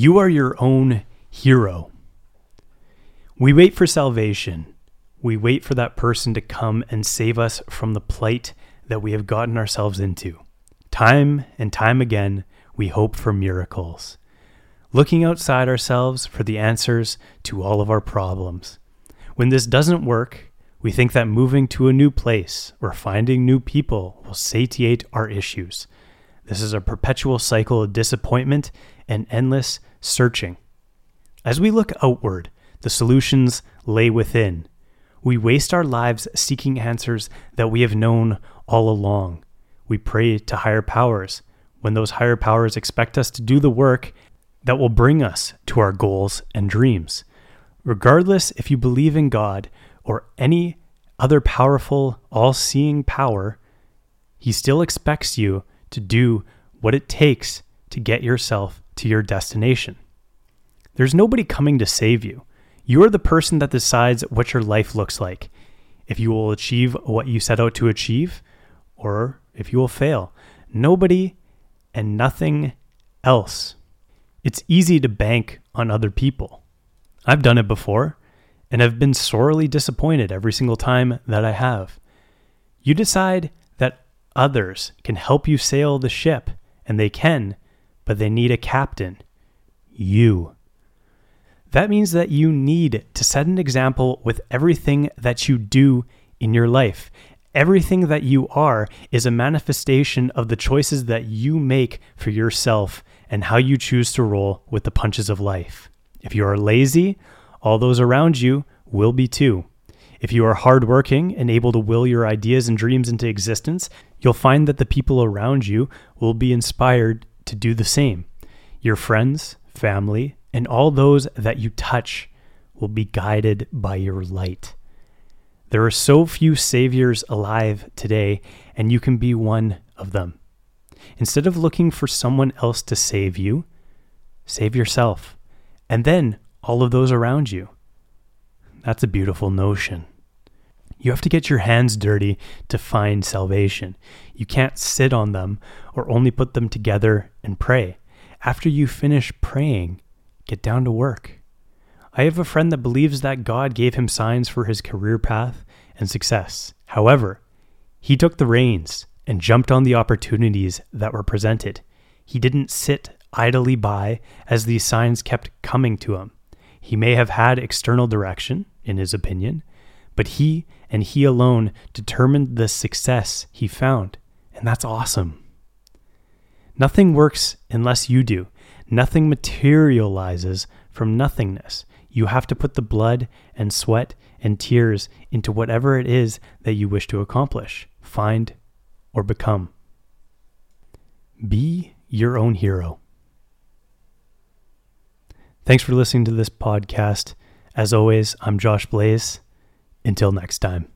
You are your own hero. We wait for salvation. We wait for that person to come and save us from the plight that we have gotten ourselves into. Time and time again, we hope for miracles, looking outside ourselves for the answers to all of our problems. When this doesn't work, we think that moving to a new place or finding new people will satiate our issues. This is a perpetual cycle of disappointment and endless searching. As we look outward, the solutions lay within. We waste our lives seeking answers that we have known all along. We pray to higher powers when those higher powers expect us to do the work that will bring us to our goals and dreams. Regardless if you believe in God or any other powerful, all seeing power, He still expects you to do what it takes to get yourself to your destination. There's nobody coming to save you. You're the person that decides what your life looks like, if you will achieve what you set out to achieve, or if you will fail. Nobody and nothing else. It's easy to bank on other people. I've done it before and have been sorely disappointed every single time that I have. You decide Others can help you sail the ship, and they can, but they need a captain. You. That means that you need to set an example with everything that you do in your life. Everything that you are is a manifestation of the choices that you make for yourself and how you choose to roll with the punches of life. If you are lazy, all those around you will be too. If you are hardworking and able to will your ideas and dreams into existence, you'll find that the people around you will be inspired to do the same. Your friends, family, and all those that you touch will be guided by your light. There are so few saviors alive today, and you can be one of them. Instead of looking for someone else to save you, save yourself, and then all of those around you. That's a beautiful notion. You have to get your hands dirty to find salvation. You can't sit on them or only put them together and pray. After you finish praying, get down to work. I have a friend that believes that God gave him signs for his career path and success. However, he took the reins and jumped on the opportunities that were presented. He didn't sit idly by as these signs kept coming to him. He may have had external direction, in his opinion, but he and he alone determined the success he found. And that's awesome. Nothing works unless you do. Nothing materializes from nothingness. You have to put the blood and sweat and tears into whatever it is that you wish to accomplish, find, or become. Be your own hero. Thanks for listening to this podcast. As always, I'm Josh Blaze. Until next time.